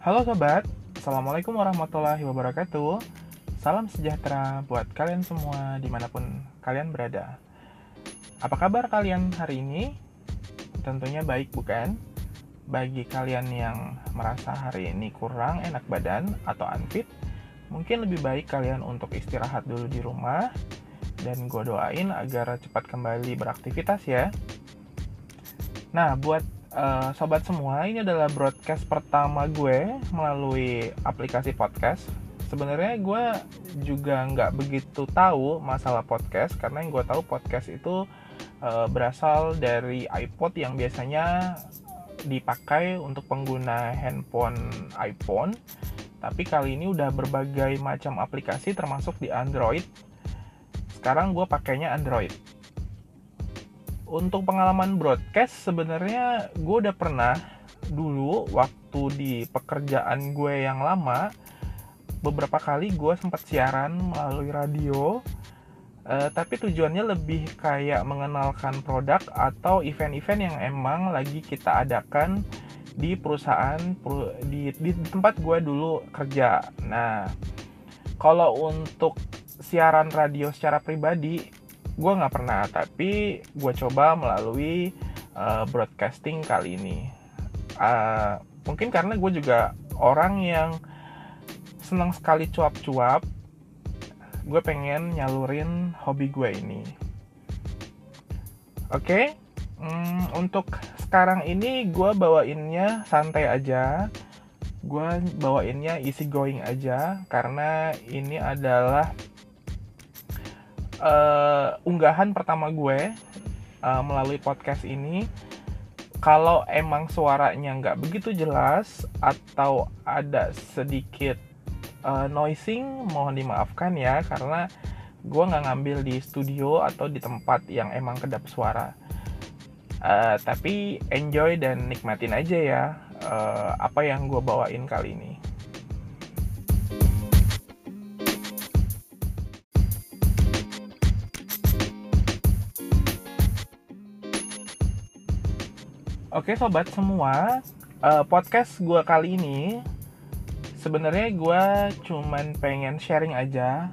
Halo sobat, Assalamualaikum warahmatullahi wabarakatuh Salam sejahtera buat kalian semua di mana pun kalian berada Apa kabar kalian hari ini? Tentunya baik bukan? Bagi kalian yang merasa hari ini kurang enak badan atau unfit Mungkin lebih baik kalian untuk istirahat dulu di rumah Dan gue doain agar cepat kembali beraktivitas ya Nah, buat uh, sobat semua, ini adalah broadcast pertama gue melalui aplikasi podcast. Sebenarnya gue juga nggak begitu tahu masalah podcast karena yang gue tahu podcast itu uh, berasal dari iPod yang biasanya dipakai untuk pengguna handphone iPhone. Tapi kali ini udah berbagai macam aplikasi termasuk di Android. Sekarang gue pakainya Android untuk pengalaman broadcast sebenarnya gue udah pernah dulu waktu di pekerjaan gue yang lama beberapa kali gue sempat siaran melalui radio. Uh, tapi tujuannya lebih kayak mengenalkan produk atau event-event yang emang lagi kita adakan di perusahaan di, di tempat gue dulu kerja. Nah kalau untuk siaran radio secara pribadi gue nggak pernah tapi gue coba melalui uh, broadcasting kali ini. Uh, mungkin karena gue juga orang yang senang sekali cuap-cuap gue pengen nyalurin hobi gue ini. Oke? Okay? hmm, untuk sekarang ini gue bawainnya santai aja. Gue bawainnya easy going aja karena ini adalah uh, unggahan pertama gue uh, melalui podcast ini kalau emang suaranya nggak begitu jelas atau ada sedikit uh, noising mohon dimaafkan ya karena gue nggak ngambil di studio atau di tempat yang emang kedap suara. Uh, tapi enjoy dan nikmatin aja ya uh, apa yang gue bawain kali ini Oke sobat semua, uh, podcast gue kali ini sebenarnya gue cuman pengen sharing aja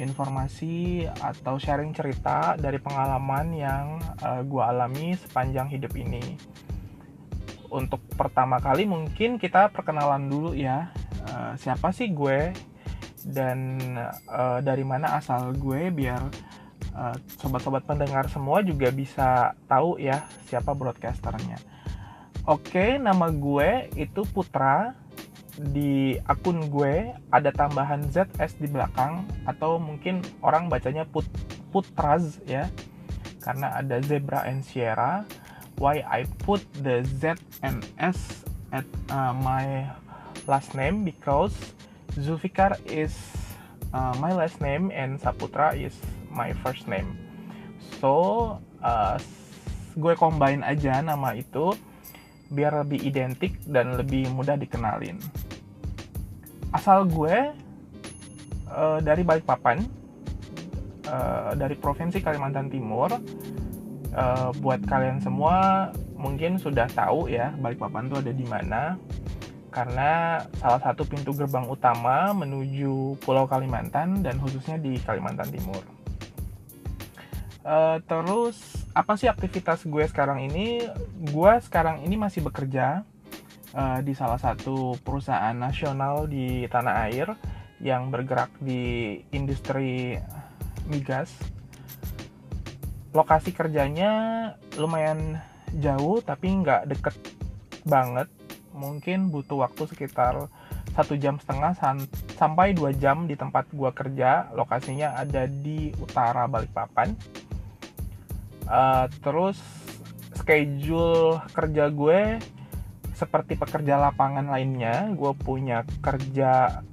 informasi atau sharing cerita dari pengalaman yang uh, eh, gue alami sepanjang hidup ini. Untuk pertama kali mungkin kita perkenalan dulu ya, uh, siapa sih gue dan uh, dari mana asal gue biar sobat-sobat uh, pendengar semua juga bisa tahu ya siapa broadcasternya. Oke, nama gue itu Putra. Di akun gue ada tambahan ZS di belakang atau mungkin orang bacanya Put Putraz ya. Karena ada Zebra and Sierra. Why I put the Z and S at uh, my last name because Zulfikar is uh, my last name and Saputra is my first name. So uh, gue combine aja nama itu biar lebih identik dan lebih mudah dikenalin. Asal gue uh, dari Balikpapan, uh, dari provinsi Kalimantan Timur. Uh, buat kalian semua mungkin sudah tahu ya Balikpapan itu ada di mana karena salah satu pintu gerbang utama menuju Pulau Kalimantan dan khususnya di Kalimantan Timur. Uh, terus apa sih aktivitas gue sekarang ini? Gue sekarang ini masih bekerja uh, di salah satu perusahaan nasional di tanah air yang bergerak di industri migas. Lokasi kerjanya lumayan jauh tapi nggak deket banget. Mungkin butuh waktu sekitar satu jam setengah sampai dua jam di tempat gue kerja. Lokasinya ada di utara Balikpapan uh, terus schedule kerja gue seperti pekerja lapangan lainnya. Gue punya kerja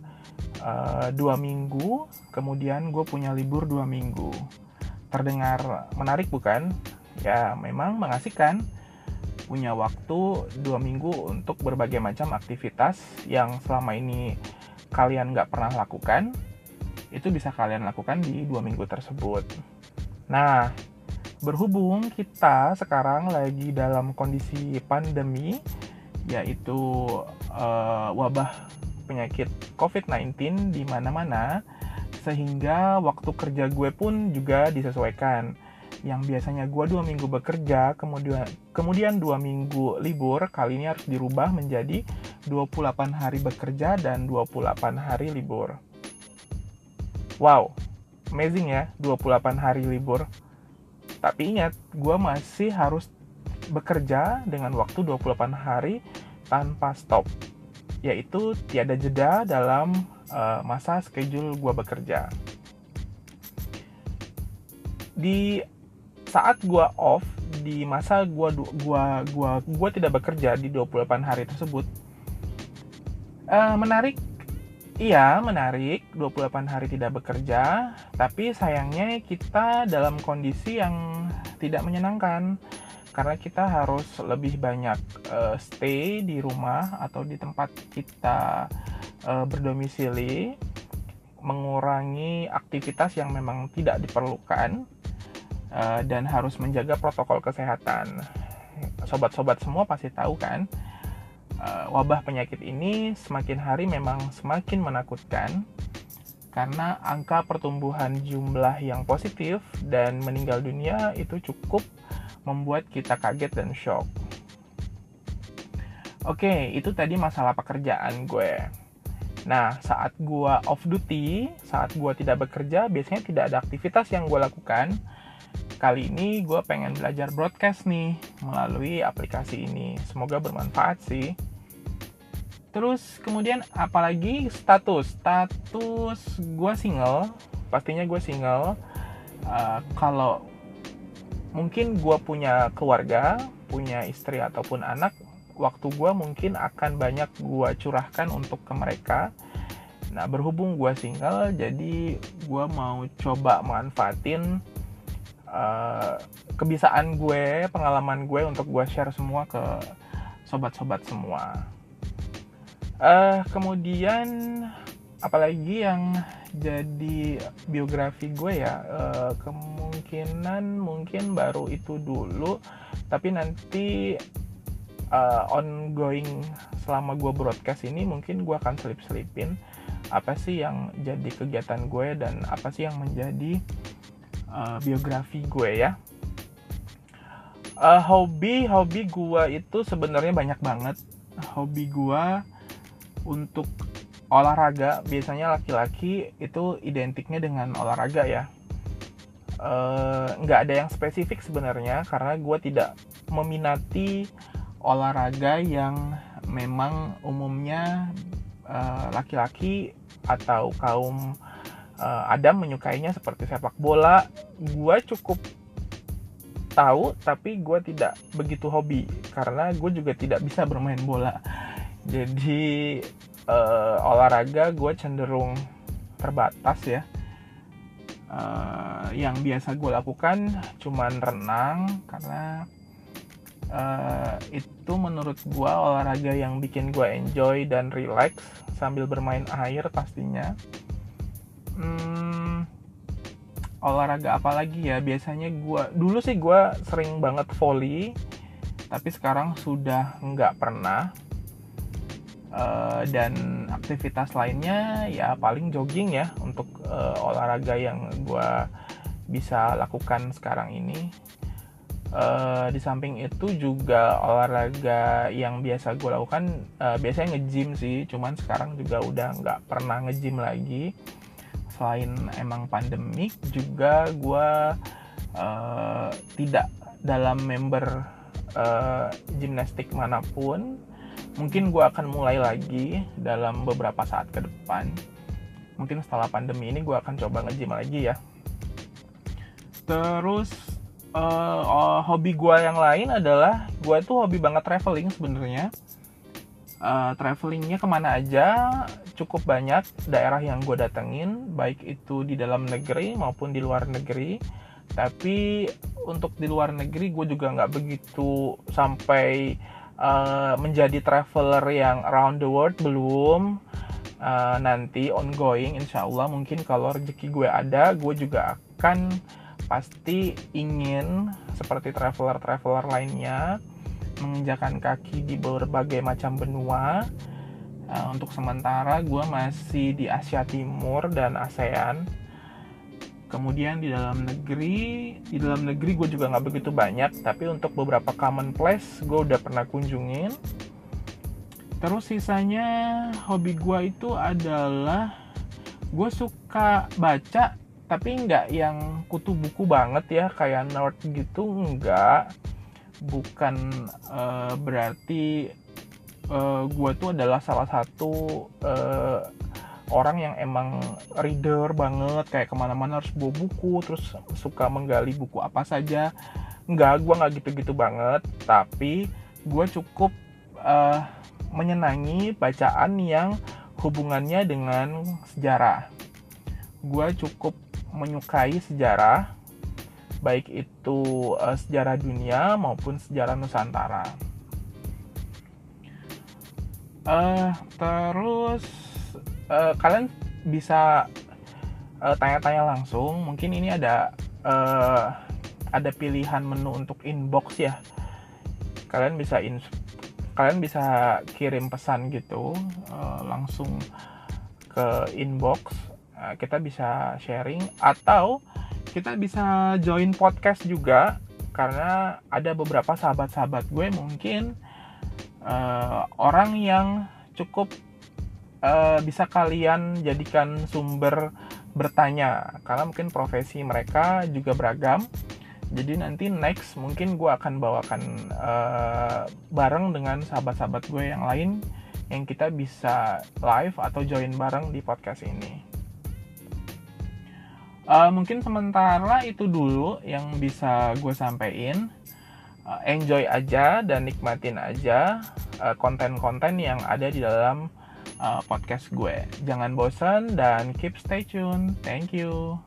uh, dua minggu kemudian gue punya libur dua minggu. Terdengar menarik bukan? Ya memang mengasihkan. Punya waktu dua minggu untuk berbagai macam aktivitas yang selama ini kalian nggak pernah lakukan itu bisa kalian lakukan di dua minggu tersebut. Nah berhubung kita sekarang lagi dalam kondisi pandemi yaitu uh, wabah penyakit COVID-19 di mana-mana sehingga waktu kerja gue pun juga disesuaikan. Yang biasanya gue dua minggu bekerja kemudian kemudian dua minggu libur kali ini harus dirubah menjadi 28 hari bekerja dan 28 hari libur. Wow amazing ya 28 hari libur tapi ingat gue masih harus bekerja dengan waktu 28 hari tanpa stop. Yaitu tiada jeda dalam uh, masa schedule gue bekerja. Di saat gue off di masa gue gua gua gua tidak bekerja di 28 hari tersebut uh, menarik iya menarik. 28 hari tidak bekerja. Tapi sayangnya kita dalam kondisi yang tidak menyenangkan. Karena kita harus lebih banyak uh, stay di rumah atau di tempat kita uh, berdomisili. Mengurangi aktivitas yang memang tidak diperlukan Eh, dan harus menjaga protokol kesehatan. Sobat-sobat semua pasti tahu kan, uh, wabah penyakit ini semakin hari memang semakin menakutkan karena angka pertumbuhan jumlah yang positif dan meninggal dunia itu cukup membuat kita kaget dan shock. Oke, itu tadi masalah pekerjaan gue. Nah, saat gue off duty, saat gue tidak bekerja, biasanya tidak ada aktivitas yang gue lakukan kali ini gue pengen belajar broadcast nih melalui aplikasi ini. Semoga bermanfaat sih. Terus kemudian apalagi status. Status gue single. Pastinya gue single. Uh, kalau mungkin gue punya keluarga, punya istri ataupun anak, waktu gue mungkin akan banyak gue curahkan untuk ke mereka. Nah berhubung gue single, jadi gue mau coba manfaatin uh, kebiasaan gue, pengalaman gue untuk gue share semua ke sobat-sobat semua. Uh, kemudian apalagi yang jadi biografi gue ya uh, kemungkinan mungkin baru itu dulu tapi nanti uh, ongoing selama gue broadcast ini mungkin gue akan selip-selipin apa sih yang jadi kegiatan gue dan apa sih yang menjadi uh, biografi gue ya. Uh, hobi hobi gue itu sebenarnya banyak banget. Hobi gue untuk olahraga biasanya laki-laki itu identiknya dengan olahraga ya. Eh, nggak uh, ada yang spesifik sebenarnya karena gue tidak meminati olahraga yang memang umumnya laki-laki uh, atau kaum uh, Adam menyukainya seperti sepak bola. Gue cukup tahu tapi gue tidak begitu hobi karena gue juga tidak bisa bermain bola jadi uh, olahraga gue cenderung terbatas ya. Uh, yang biasa gue lakukan cuman renang karena uh, itu menurut gue olahraga yang bikin gue enjoy dan relax sambil bermain air pastinya. Hmm, olahraga apa lagi ya? Biasanya gue dulu sih gue sering banget volley tapi sekarang sudah nggak pernah uh, dan aktivitas lainnya ya paling jogging ya untuk uh, olahraga yang gue bisa lakukan sekarang ini. Uh, di samping itu juga olahraga yang biasa gue lakukan uh, biasanya nge-gym sih cuman sekarang juga udah nggak pernah nge-gym lagi. Selain emang pandemik juga gue uh, tidak dalam member uh, gimnastik mana pun mungkin gue akan mulai lagi dalam beberapa saat ke depan. Mungkin setelah pandemi ini gue akan coba nge-gym lagi ya. Terus uh, uh, hobi gue yang lain adalah gue tuh hobi banget traveling sebenarnya. Uh, travelingnya ke mana aja cukup banyak daerah yang gue datengin baik itu di dalam negeri maupun di luar negeri. Tapi untuk di luar negeri gue juga nggak begitu sampai uh, menjadi traveler yang around the world belum uh, nanti ongoing insya Allah mungkin kalau rezeki gue ada gue juga akan pasti ingin seperti traveler-traveler lainnya menginjakan kaki di berbagai macam benua. Uh, untuk sementara gue masih di Asia Timur dan ASEAN. Kemudian di dalam negeri, di dalam negeri gue juga nggak begitu banyak, tapi untuk beberapa common place gue udah pernah kunjungin. Terus sisanya hobi gue itu adalah gue suka baca tapi nggak yang kutu buku banget ya kayak nerd gitu nggak bukan uh, berarti uh, eh, gue tuh adalah salah satu uh, orang yang emang reader banget kayak ke mana-mana harus bawa buku terus suka menggali buku apa saja nggak gue nggak gitu-gitu banget tapi gue cukup uh, menyenangi bacaan yang hubungannya dengan sejarah gue cukup menyukai sejarah baik itu uh, sejarah dunia maupun sejarah Nusantara. Uh, terus uh, kalian bisa tanya-tanya uh, langsung. Mungkin ini ada uh, ada pilihan menu untuk inbox ya. Kalian bisa in kalian bisa kirim pesan gitu uh, langsung ke inbox. Kita bisa sharing atau kita bisa join podcast juga karena ada beberapa sahabat-sahabat gue mungkin uh, orang yang cukup uh, bisa kalian jadikan sumber bertanya. Karena mungkin profesi mereka juga beragam. Jadi nanti next mungkin gue akan bawakan uh, bareng dengan sahabat-sahabat gue yang lain yang kita bisa live atau join bareng di podcast ini. Uh, mungkin sementara itu dulu yang bisa gue sampaikan enjoy aja dan nikmatin aja konten konten-konten yang ada di dalam uh, podcast gue. Jangan bosan dan keep stay tune. Thank you